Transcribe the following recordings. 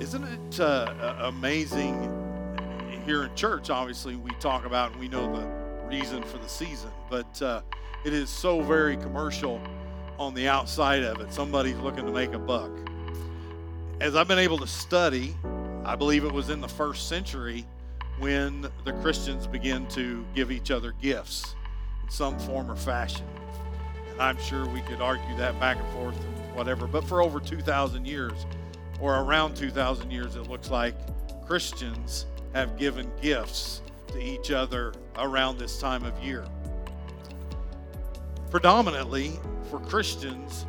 Isn't it uh, amazing here in church? Obviously, we talk about and we know the reason for the season, but uh, it is so very commercial on the outside of it. Somebody's looking to make a buck. As I've been able to study, I believe it was in the first century when the Christians began to give each other gifts in some form or fashion. And I'm sure we could argue that back and forth and whatever, but for over 2,000 years, or around 2,000 years, it looks like Christians have given gifts to each other around this time of year. Predominantly for Christians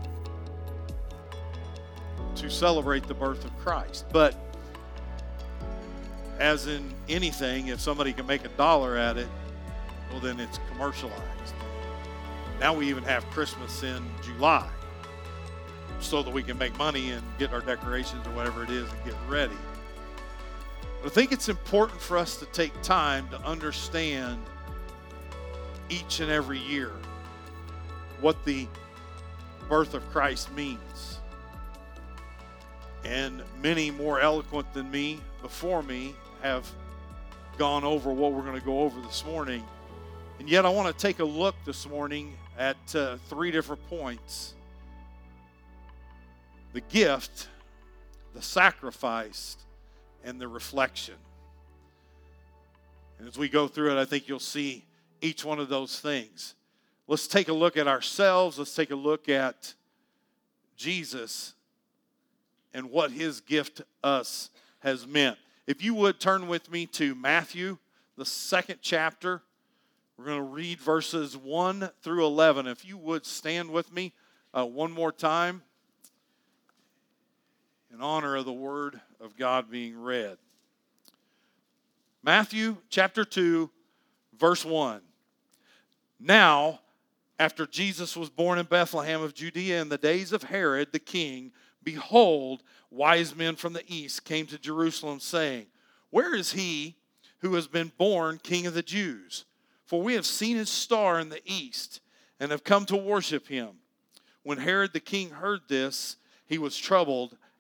to celebrate the birth of Christ. But as in anything, if somebody can make a dollar at it, well, then it's commercialized. Now we even have Christmas in July so that we can make money and get our decorations or whatever it is and get ready. But I think it's important for us to take time to understand each and every year what the birth of Christ means. And many more eloquent than me before me have gone over what we're going to go over this morning. And yet, I want to take a look this morning at uh, three different points the gift, the sacrifice, and the reflection. And as we go through it, I think you'll see each one of those things. Let's take a look at ourselves. Let's take a look at Jesus and what his gift us has meant. If you would turn with me to Matthew, the second chapter. We're going to read verses 1 through 11. If you would stand with me uh, one more time in honor of the word of God being read. Matthew chapter 2, verse 1. Now, after Jesus was born in Bethlehem of Judea in the days of Herod the king, behold, wise men from the east came to Jerusalem, saying, Where is he who has been born king of the Jews? For we have seen his star in the east and have come to worship him. When Herod the king heard this, he was troubled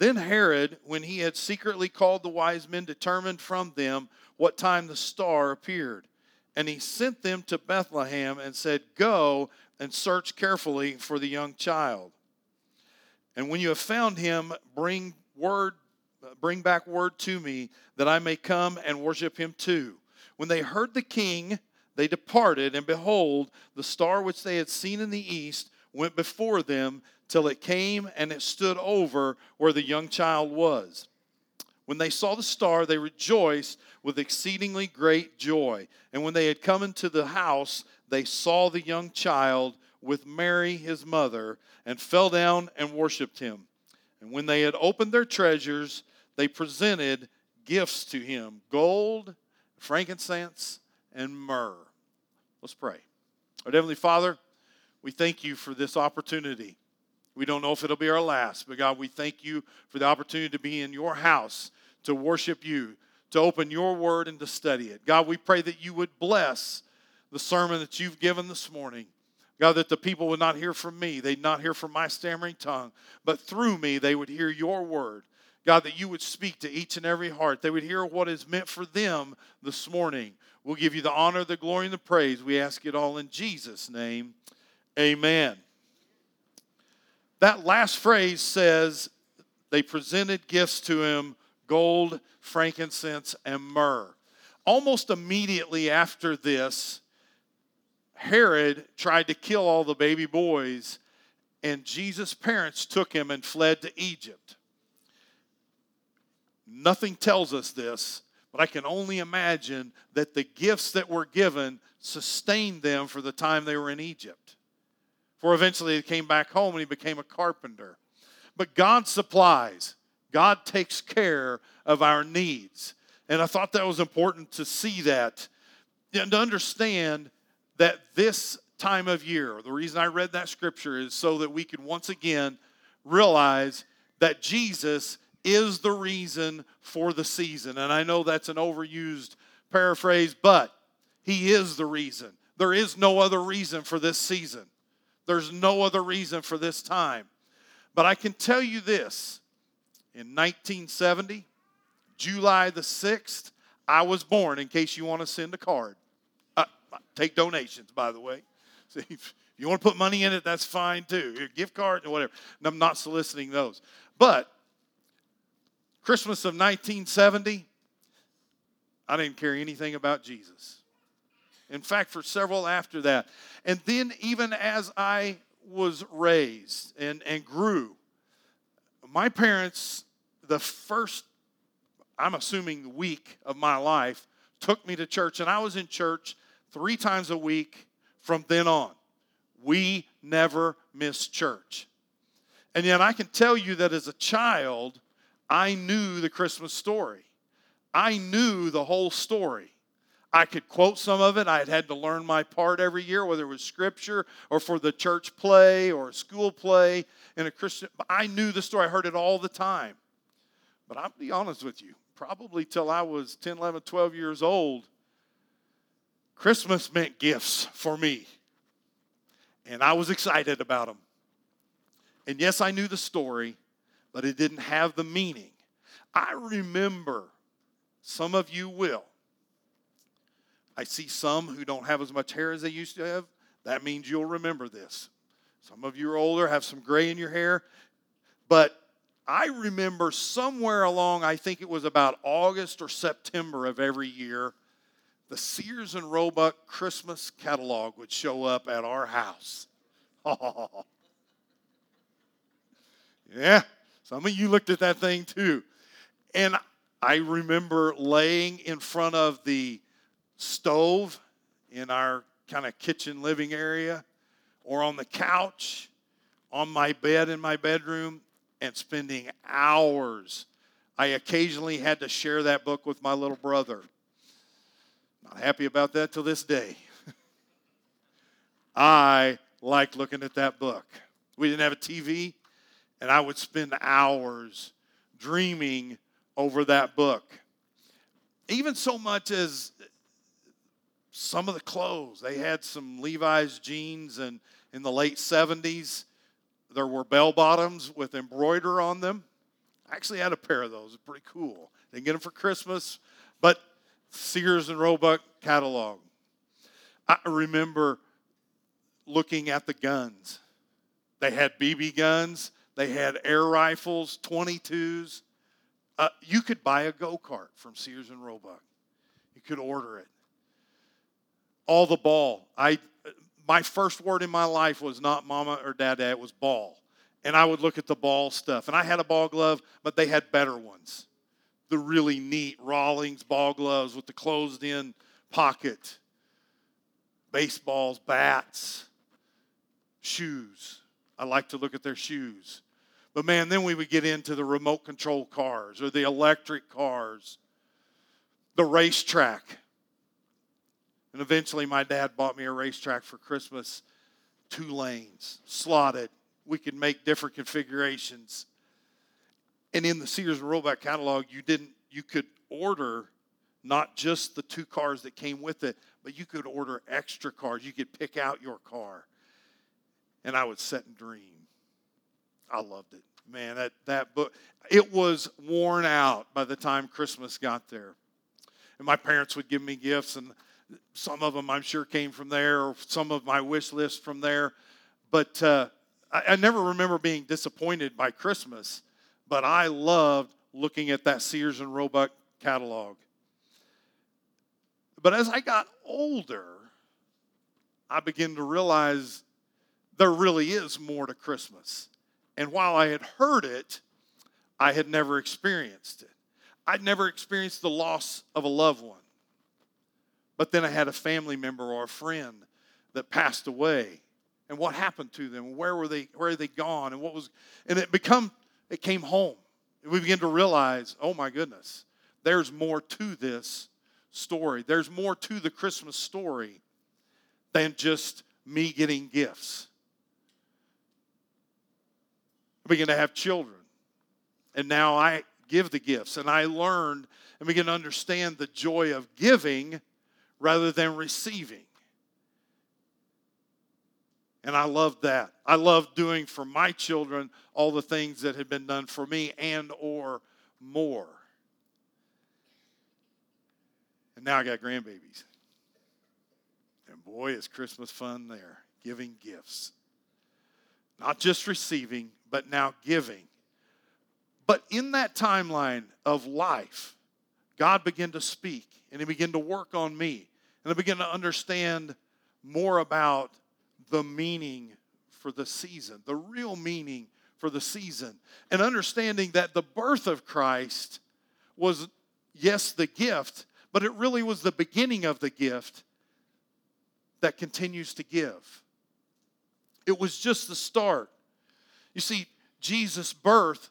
Then Herod, when he had secretly called the wise men, determined from them what time the star appeared. And he sent them to Bethlehem and said, Go and search carefully for the young child. And when you have found him, bring word bring back word to me that I may come and worship him too. When they heard the king, they departed, and behold, the star which they had seen in the east went before them till it came and it stood over where the young child was. When they saw the star, they rejoiced with exceedingly great joy. And when they had come into the house, they saw the young child with Mary, his mother, and fell down and worshiped him. And when they had opened their treasures, they presented gifts to him gold, frankincense, and myrrh. Let's pray. Our Heavenly Father, we thank you for this opportunity we don't know if it'll be our last, but God, we thank you for the opportunity to be in your house, to worship you, to open your word and to study it. God, we pray that you would bless the sermon that you've given this morning. God, that the people would not hear from me, they'd not hear from my stammering tongue, but through me they would hear your word. God, that you would speak to each and every heart. They would hear what is meant for them this morning. We'll give you the honor, the glory, and the praise. We ask it all in Jesus' name. Amen. That last phrase says they presented gifts to him gold, frankincense, and myrrh. Almost immediately after this, Herod tried to kill all the baby boys, and Jesus' parents took him and fled to Egypt. Nothing tells us this, but I can only imagine that the gifts that were given sustained them for the time they were in Egypt. For eventually he came back home and he became a carpenter. But God supplies. God takes care of our needs. And I thought that was important to see that and to understand that this time of year, the reason I read that scripture is so that we could once again realize that Jesus is the reason for the season. And I know that's an overused paraphrase, but He is the reason. There is no other reason for this season, there's no other reason for this time. But I can tell you this in 1970, July the 6th, I was born, in case you want to send a card. Uh, take donations, by the way. See, if you want to put money in it, that's fine too. Your gift card or whatever. I'm not soliciting those. But Christmas of 1970, I didn't care anything about Jesus. In fact, for several after that. And then, even as I was raised and, and grew, my parents, the first, I'm assuming, week of my life, took me to church. And I was in church three times a week from then on. We never missed church. And yet, I can tell you that as a child, I knew the Christmas story. I knew the whole story. I could quote some of it. I had had to learn my part every year, whether it was scripture or for the church play or a school play in a Christian. I knew the story. I heard it all the time. But I'll be honest with you, probably till I was 10, 11, 12 years old, Christmas meant gifts for me. And I was excited about them. And yes, I knew the story, but it didn't have the meaning. I remember, some of you will. I see some who don't have as much hair as they used to have. That means you'll remember this. Some of you are older, have some gray in your hair. But I remember somewhere along, I think it was about August or September of every year, the Sears and Roebuck Christmas catalog would show up at our house. yeah, some of you looked at that thing too. And I remember laying in front of the stove in our kind of kitchen living area or on the couch on my bed in my bedroom and spending hours. I occasionally had to share that book with my little brother. Not happy about that till this day. I liked looking at that book. We didn't have a TV, and I would spend hours dreaming over that book. Even so much as some of the clothes, they had some Levi's jeans, and in the late 70s, there were bell bottoms with embroidery on them. I actually had a pair of those. Pretty cool. Didn't get them for Christmas, but Sears and Roebuck catalog. I remember looking at the guns. They had BB guns, they had air rifles, 22s. Uh, you could buy a go kart from Sears and Roebuck. You could order it. All the ball. I, my first word in my life was not mama or dada, it was ball. And I would look at the ball stuff. And I had a ball glove, but they had better ones. The really neat Rawlings ball gloves with the closed in pocket, baseballs, bats, shoes. I like to look at their shoes. But man, then we would get into the remote control cars or the electric cars, the racetrack. And eventually, my dad bought me a racetrack for Christmas, two lanes, slotted. We could make different configurations. And in the Sears and Roebuck catalog, you didn't you could order not just the two cars that came with it, but you could order extra cars. You could pick out your car. And I would sit and dream. I loved it. Man, that, that book, it was worn out by the time Christmas got there. And my parents would give me gifts, and some of them I'm sure came from there, or some of my wish list from there. But uh, I, I never remember being disappointed by Christmas, but I loved looking at that Sears and Roebuck catalog. But as I got older, I began to realize there really is more to Christmas. And while I had heard it, I had never experienced it. I'd never experienced the loss of a loved one. But then I had a family member or a friend that passed away. And what happened to them? Where were they? Where are they gone? And what was and it become it came home. we begin to realize, oh my goodness, there's more to this story. There's more to the Christmas story than just me getting gifts. I begin to have children. And now I give the gifts. And I learned and begin to understand the joy of giving rather than receiving. And I loved that. I loved doing for my children all the things that had been done for me and or more. And now I got grandbabies. And boy, is Christmas fun there, giving gifts. Not just receiving, but now giving. But in that timeline of life, God began to speak and He began to work on me. And I began to understand more about the meaning for the season, the real meaning for the season. And understanding that the birth of Christ was, yes, the gift, but it really was the beginning of the gift that continues to give. It was just the start. You see, Jesus' birth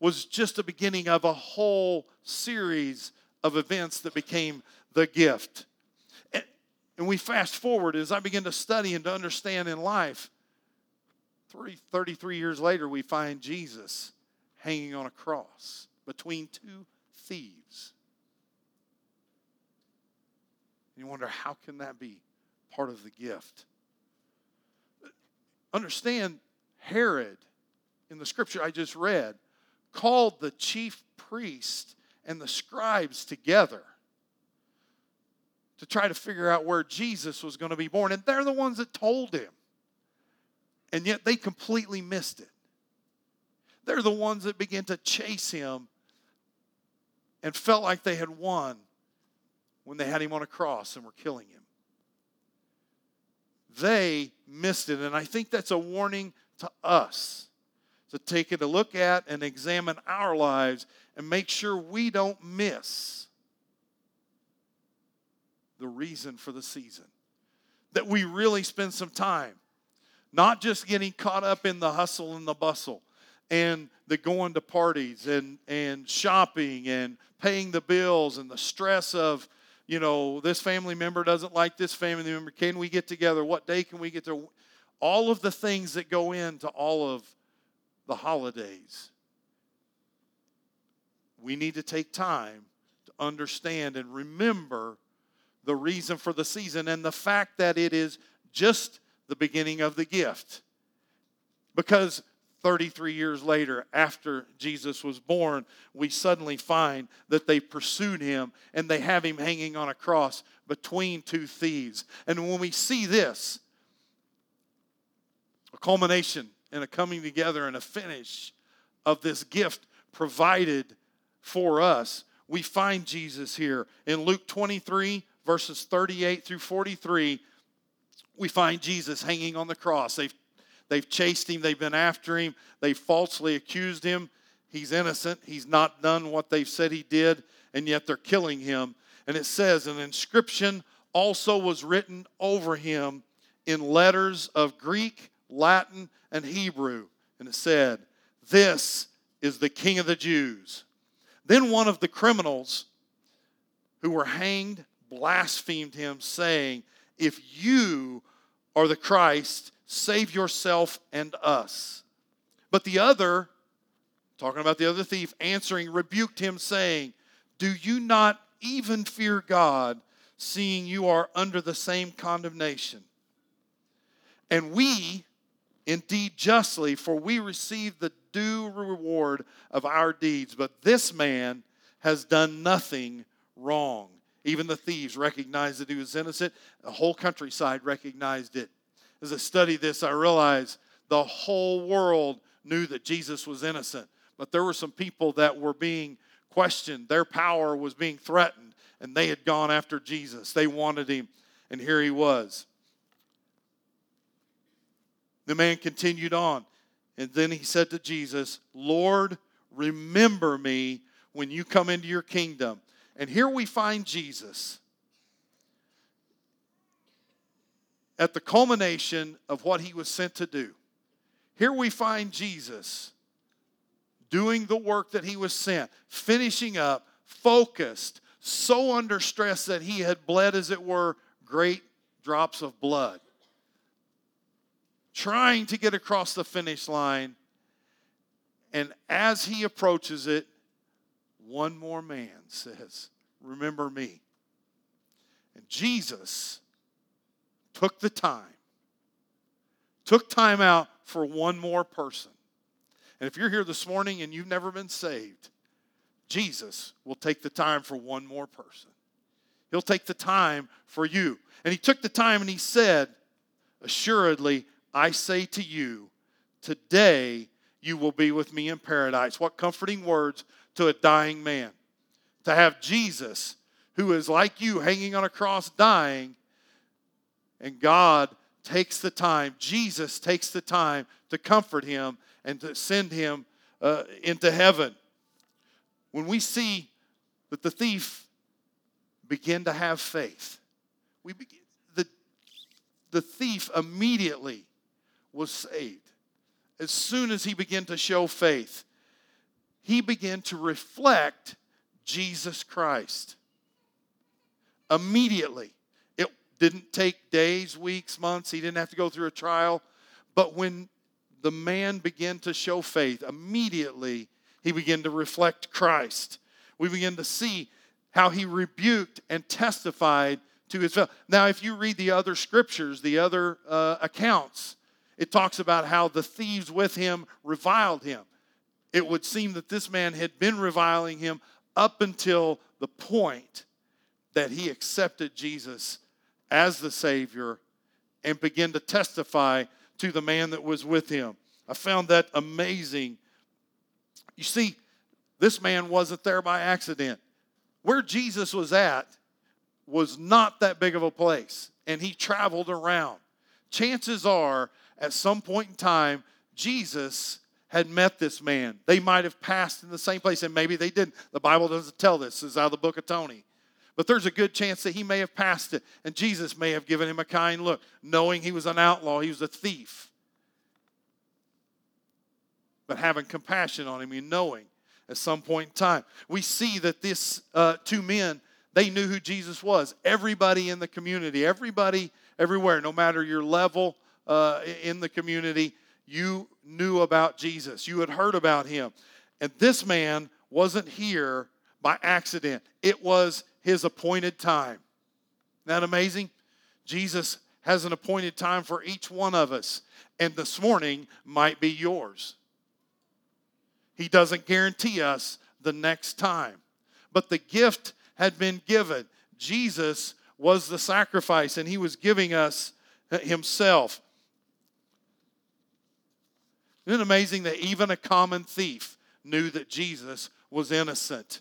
was just the beginning of a whole series of events that became the gift. And we fast forward as I begin to study and to understand in life. 33 years later, we find Jesus hanging on a cross between two thieves. And you wonder, how can that be part of the gift? Understand, Herod, in the scripture I just read, called the chief priest and the scribes together to try to figure out where Jesus was going to be born. And they're the ones that told him. And yet they completely missed it. They're the ones that began to chase him and felt like they had won when they had him on a cross and were killing him. They missed it. And I think that's a warning to us to take it a look at and examine our lives and make sure we don't miss the reason for the season. That we really spend some time, not just getting caught up in the hustle and the bustle and the going to parties and, and shopping and paying the bills and the stress of, you know, this family member doesn't like this family member. Can we get together? What day can we get there? All of the things that go into all of the holidays. We need to take time to understand and remember the reason for the season and the fact that it is just the beginning of the gift. Because 33 years later, after Jesus was born, we suddenly find that they pursued him and they have him hanging on a cross between two thieves. And when we see this, a culmination and a coming together and a finish of this gift provided for us, we find Jesus here in Luke 23, verses 38 through 43, we find Jesus hanging on the cross. They've, they've chased him, they've been after him, they falsely accused him. He's innocent, he's not done what they've said he did, and yet they're killing him. And it says, An inscription also was written over him in letters of Greek, Latin, and Hebrew. And it said, This is the King of the Jews. Then one of the criminals who were hanged blasphemed him, saying, If you are the Christ, save yourself and us. But the other, talking about the other thief, answering, rebuked him, saying, Do you not even fear God, seeing you are under the same condemnation? And we, indeed justly, for we receive the due reward of our deeds, but this man has done nothing wrong. Even the thieves recognized that he was innocent. The whole countryside recognized it. As I studied this, I realized the whole world knew that Jesus was innocent. But there were some people that were being questioned. Their power was being threatened, and they had gone after Jesus. They wanted him, and here he was. The man continued on, and then he said to Jesus, Lord, remember me when you come into your kingdom. And here we find Jesus at the culmination of what he was sent to do. Here we find Jesus doing the work that he was sent, finishing up, focused, so under stress that he had bled, as it were, great drops of blood. Trying to get across the finish line. And as he approaches it, one more man says, Remember me. And Jesus took the time, took time out for one more person. And if you're here this morning and you've never been saved, Jesus will take the time for one more person. He'll take the time for you. And he took the time and he said, Assuredly, I say to you, today you will be with me in paradise. What comforting words to a dying man. To have Jesus, who is like you, hanging on a cross, dying, and God takes the time, Jesus takes the time to comfort him and to send him uh, into heaven. When we see that the thief begin to have faith, we begin, the, the thief immediately was saved. As soon as he began to show faith, he began to reflect Jesus Christ. Immediately. It didn't take days, weeks, months. He didn't have to go through a trial. But when the man began to show faith, immediately he began to reflect Christ. We begin to see how he rebuked and testified to his fellow. Now, if you read the other scriptures, the other uh, accounts, it talks about how the thieves with him reviled him. It would seem that this man had been reviling him up until the point that he accepted Jesus as the Savior and began to testify to the man that was with him. I found that amazing. You see, this man wasn't there by accident. Where Jesus was at was not that big of a place, and he traveled around. Chances are, at some point in time, Jesus had met this man. They might have passed in the same place, and maybe they didn't. The Bible doesn't tell this. Is out of the book of Tony. But there's a good chance that he may have passed it, and Jesus may have given him a kind look, knowing he was an outlaw, he was a thief. But having compassion on him and knowing at some point in time. We see that these uh, two men, they knew who Jesus was. Everybody in the community, everybody everywhere, no matter your level uh, in the community, you knew about Jesus. You had heard about him. And this man wasn't here by accident, it was his appointed time. Isn't that amazing? Jesus has an appointed time for each one of us, and this morning might be yours. He doesn't guarantee us the next time, but the gift had been given. Jesus was the sacrifice, and he was giving us himself. Isn't it amazing that even a common thief knew that Jesus was innocent?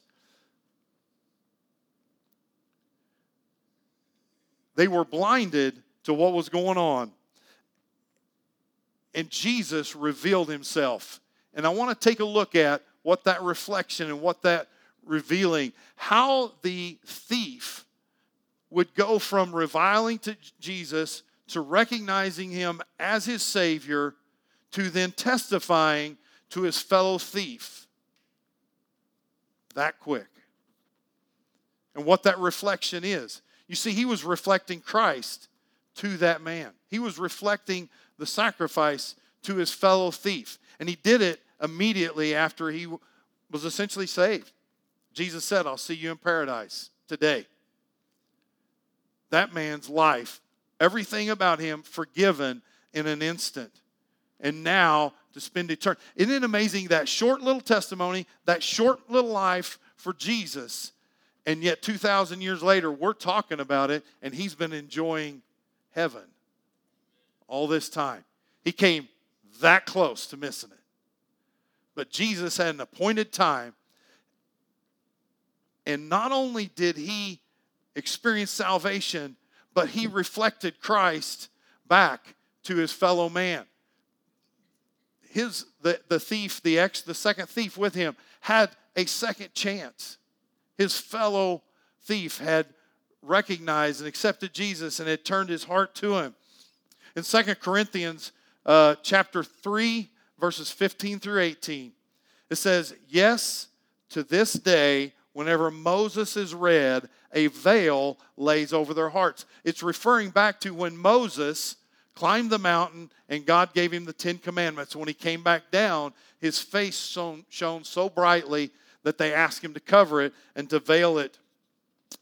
They were blinded to what was going on. And Jesus revealed himself. And I want to take a look at what that reflection and what that revealing, how the thief would go from reviling to Jesus to recognizing him as his Savior to then testifying to his fellow thief. That quick. And what that reflection is. You see, he was reflecting Christ to that man, he was reflecting the sacrifice to his fellow thief. And he did it immediately after he was essentially saved. Jesus said, I'll see you in paradise today. That man's life, everything about him forgiven in an instant and now to spend eternity. Isn't it amazing that short little testimony, that short little life for Jesus, and yet 2,000 years later, we're talking about it, and he's been enjoying heaven all this time. He came that close to missing it. But Jesus had an appointed time, and not only did he experience salvation, but he reflected Christ back to his fellow man his the, the thief, the ex, the second thief with him, had a second chance. His fellow thief had recognized and accepted Jesus and had turned his heart to him. In Second Corinthians uh, chapter 3, verses 15 through 18, it It says, Yes, to this day, whenever Moses is read, a veil lays over their hearts. It's referring back to when Moses climbed the mountain and God gave him the Ten Commandments. When he came back down, his face shone, shone so brightly that they asked him to cover it and to veil it.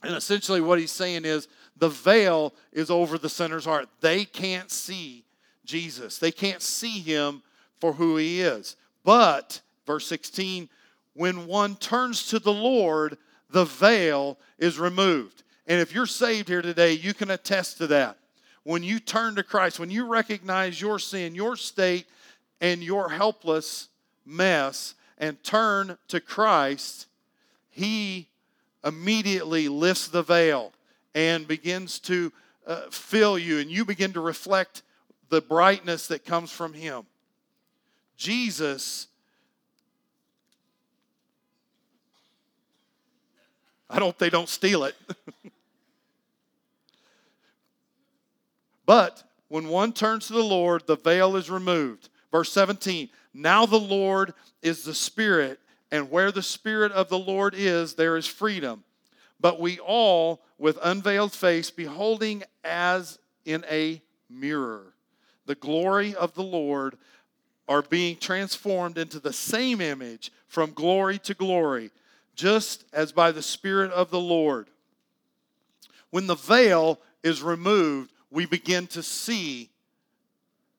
And essentially, what he's saying is the veil is over the sinner's heart. They can't see Jesus, they can't see him for who he is. But, verse 16, when one turns to the Lord, the veil is removed. And if you're saved here today, you can attest to that. When you turn to Christ, when you recognize your sin, your state, and your helpless mess, and turn to Christ, He immediately lifts the veil and begins to uh, fill you, and you begin to reflect the brightness that comes from Him. Jesus, I hope they don't steal it. but when one turns to the Lord, the veil is removed. Verse 17 Now the Lord is the Spirit, and where the Spirit of the Lord is, there is freedom. But we all, with unveiled face, beholding as in a mirror the glory of the Lord, are being transformed into the same image from glory to glory, just as by the Spirit of the Lord. When the veil is removed, we begin to see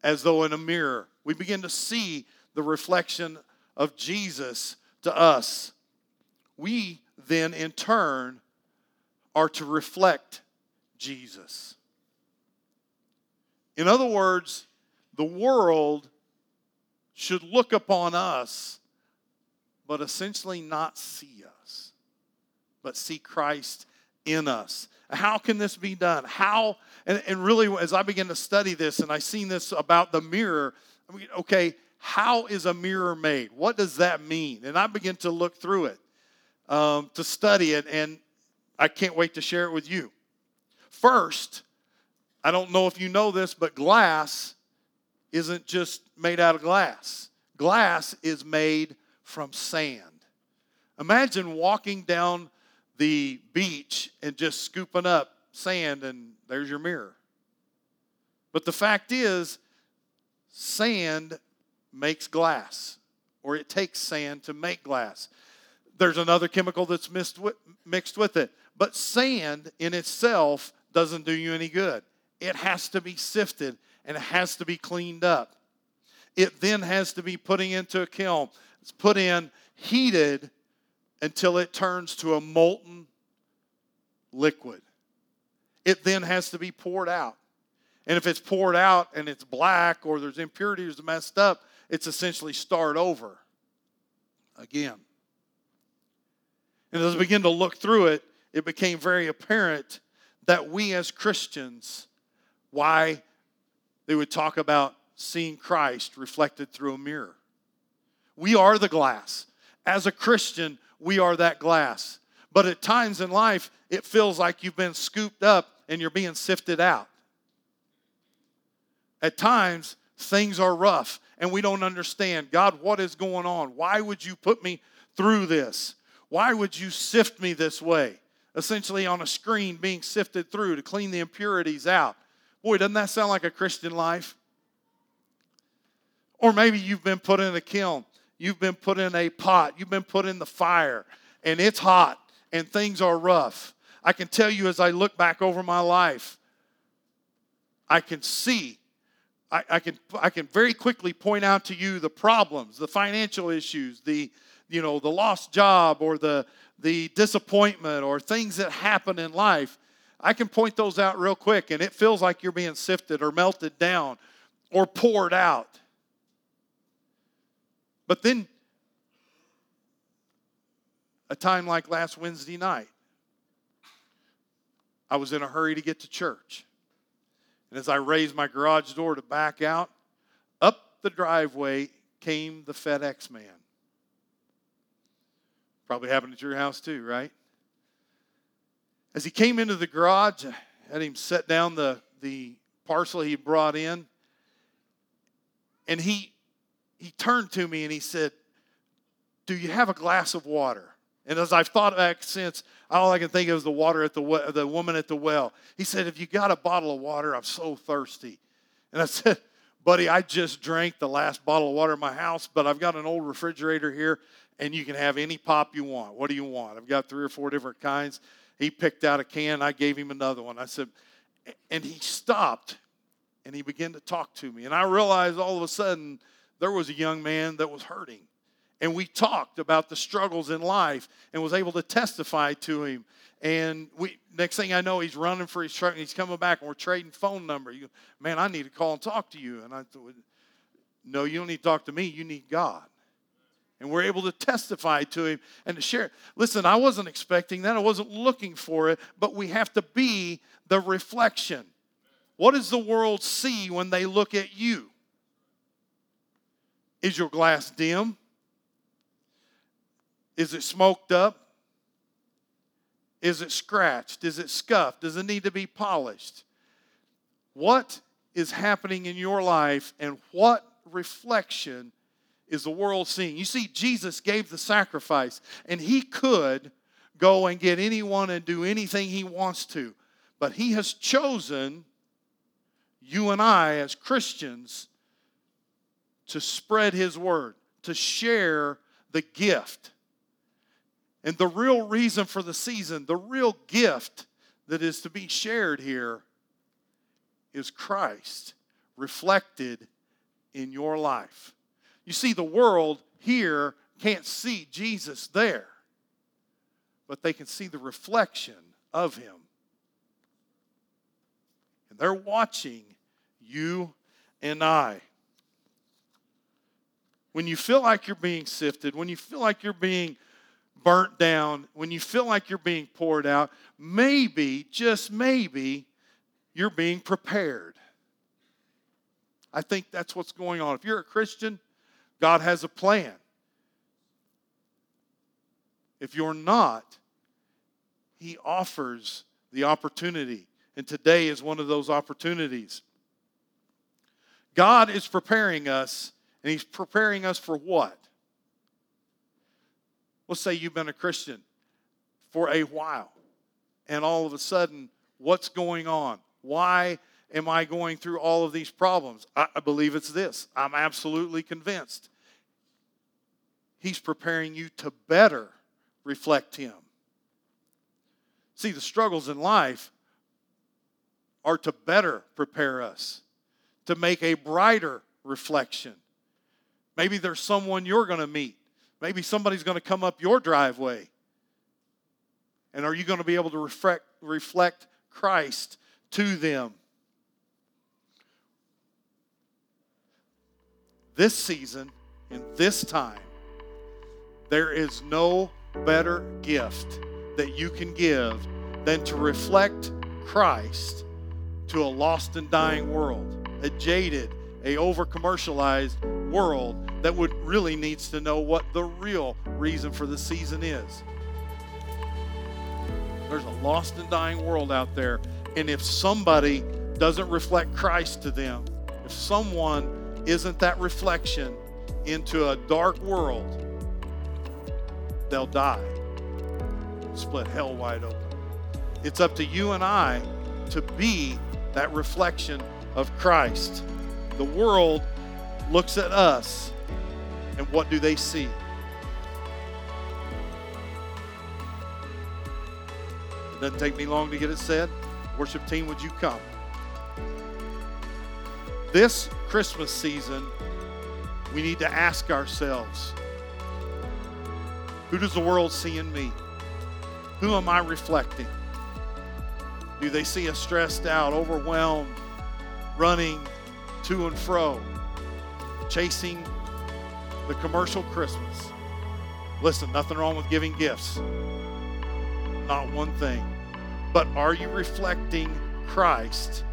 as though in a mirror. We begin to see the reflection of Jesus to us. We then, in turn, are to reflect Jesus. In other words, the world should look upon us, but essentially not see us, but see Christ in us. How can this be done? How, and, and really, as I begin to study this and I seen this about the mirror, I mean, okay, how is a mirror made? What does that mean? And I begin to look through it, um, to study it, and I can't wait to share it with you. First, I don't know if you know this, but glass isn't just made out of glass. Glass is made from sand. Imagine walking down the beach and just scooping up sand, and there's your mirror. But the fact is, sand makes glass, or it takes sand to make glass. There's another chemical that's mixed with, it. But sand in itself doesn't do you any good. It has to be sifted and it has to be cleaned up. It then has to be put into a kiln. It's put in, heated until it turns to a molten liquid. It then has to be poured out. And if it's poured out and it's black or there's impurities messed up, it's essentially start over again. And as I begin to look through it, it became very apparent that we as Christians, why they would talk about seeing Christ reflected through a mirror. We are the glass. As a Christian, we are that glass. But at times in life, it feels like you've been scooped up and you're being sifted out. At times, things are rough and we don't understand God, what is going on? Why would you put me through this? Why would you sift me this way? Essentially, on a screen, being sifted through to clean the impurities out. Boy, doesn't that sound like a Christian life? Or maybe you've been put in a kiln, you've been put in a pot, you've been put in the fire, and it's hot and things are rough. I can tell you as I look back over my life, I can see, I, can, I can very quickly point out to you the problems, the financial issues, the, you know, the lost job or the, the disappointment or things that happen in life I can point those out real quick, and it feels like you're being sifted or melted down or poured out. But then, a time like last Wednesday night, I was in a hurry to get to church. And as I raised my garage door to back out, up the driveway came the FedEx man. Probably happened at your house too, right? As he came into the garage, I had him set down the, the parcel he brought in. And he, he turned to me and he said, Do you have a glass of water? And as I've thought back since, all I can think of is the water at the the woman at the well. He said, "If you got a bottle of water, I'm so thirsty." And I said, "Buddy, I just drank the last bottle of water in my house, but I've got an old refrigerator here, and you can have any pop you want. What do you want? I've got three or four different kinds." He picked out a can. I gave him another one. I said, and he stopped, and he began to talk to me, and I realized all of a sudden there was a young man that was hurting. And we talked about the struggles in life and was able to testify to him. And we next thing i know he's running for his truck and he's coming back and we're trading phone number. Man i need to call and talk to you. And i thought no you don't need to talk to me. You need god. And we're able to testify to him and to share. Listen i wasn't expecting that. I wasn't looking for it but we have to be the reflection. What does the world see when they look at you is your glass dim is it smoked up? Is it scratched? Is it scuffed? Does it need to be polished? What is happening in your life and what reflection is the world seeing? You see, Jesus gave the sacrifice and he could go and get anyone and do anything he wants to, but he has chosen you and I as Christians to spread his word, to share the gift and the real reason for the season, the real gift that is to be shared here is Christ reflected in your life. You see, the world here can't see Jesus there, but they can see the reflection of him. And they're watching you and I. When you feel like you're being sifted, when you feel like you're being burnt down, when you feel like you're being poured out, maybe, just maybe, you're being prepared. I think that's what's going on. If you're a Christian, God has a plan. If you're not, He offers the opportunity. And today is one of those opportunities. God is preparing us, and He's preparing us for what? Let's say you've been a Christian for a while, and all of a sudden, what's going on? Why am I going through all of these problems? I, I believe it's this. I'm absolutely convinced. He's preparing you to better reflect Him. See, the struggles in life are to better prepare us, to make a brighter reflection. Maybe there's someone you're going to meet Maybe somebody's going to come up your driveway. And are you going to be able to reflect, reflect Christ to them? This season, in this time, there is no better gift that you can give than to reflect Christ to a lost and dying world, a jaded, a over commercialized world that would really needs to know what the real reason for the season is. There's a lost and dying world out there, and if somebody doesn't reflect Christ to them, if someone isn't that reflection into a dark world, they'll die. Split hell wide open. It's up to you and I to be that reflection of Christ. The world looks at us and what do they see? It doesn't take me long to get it said. Worship team, would you come? This Christmas season, we need to ask ourselves who does the world see in me? Who am I reflecting? Do they see us stressed out, overwhelmed, running to and fro, chasing the commercial Christmas. Listen, nothing wrong with giving gifts. Not one thing. But are you reflecting Christ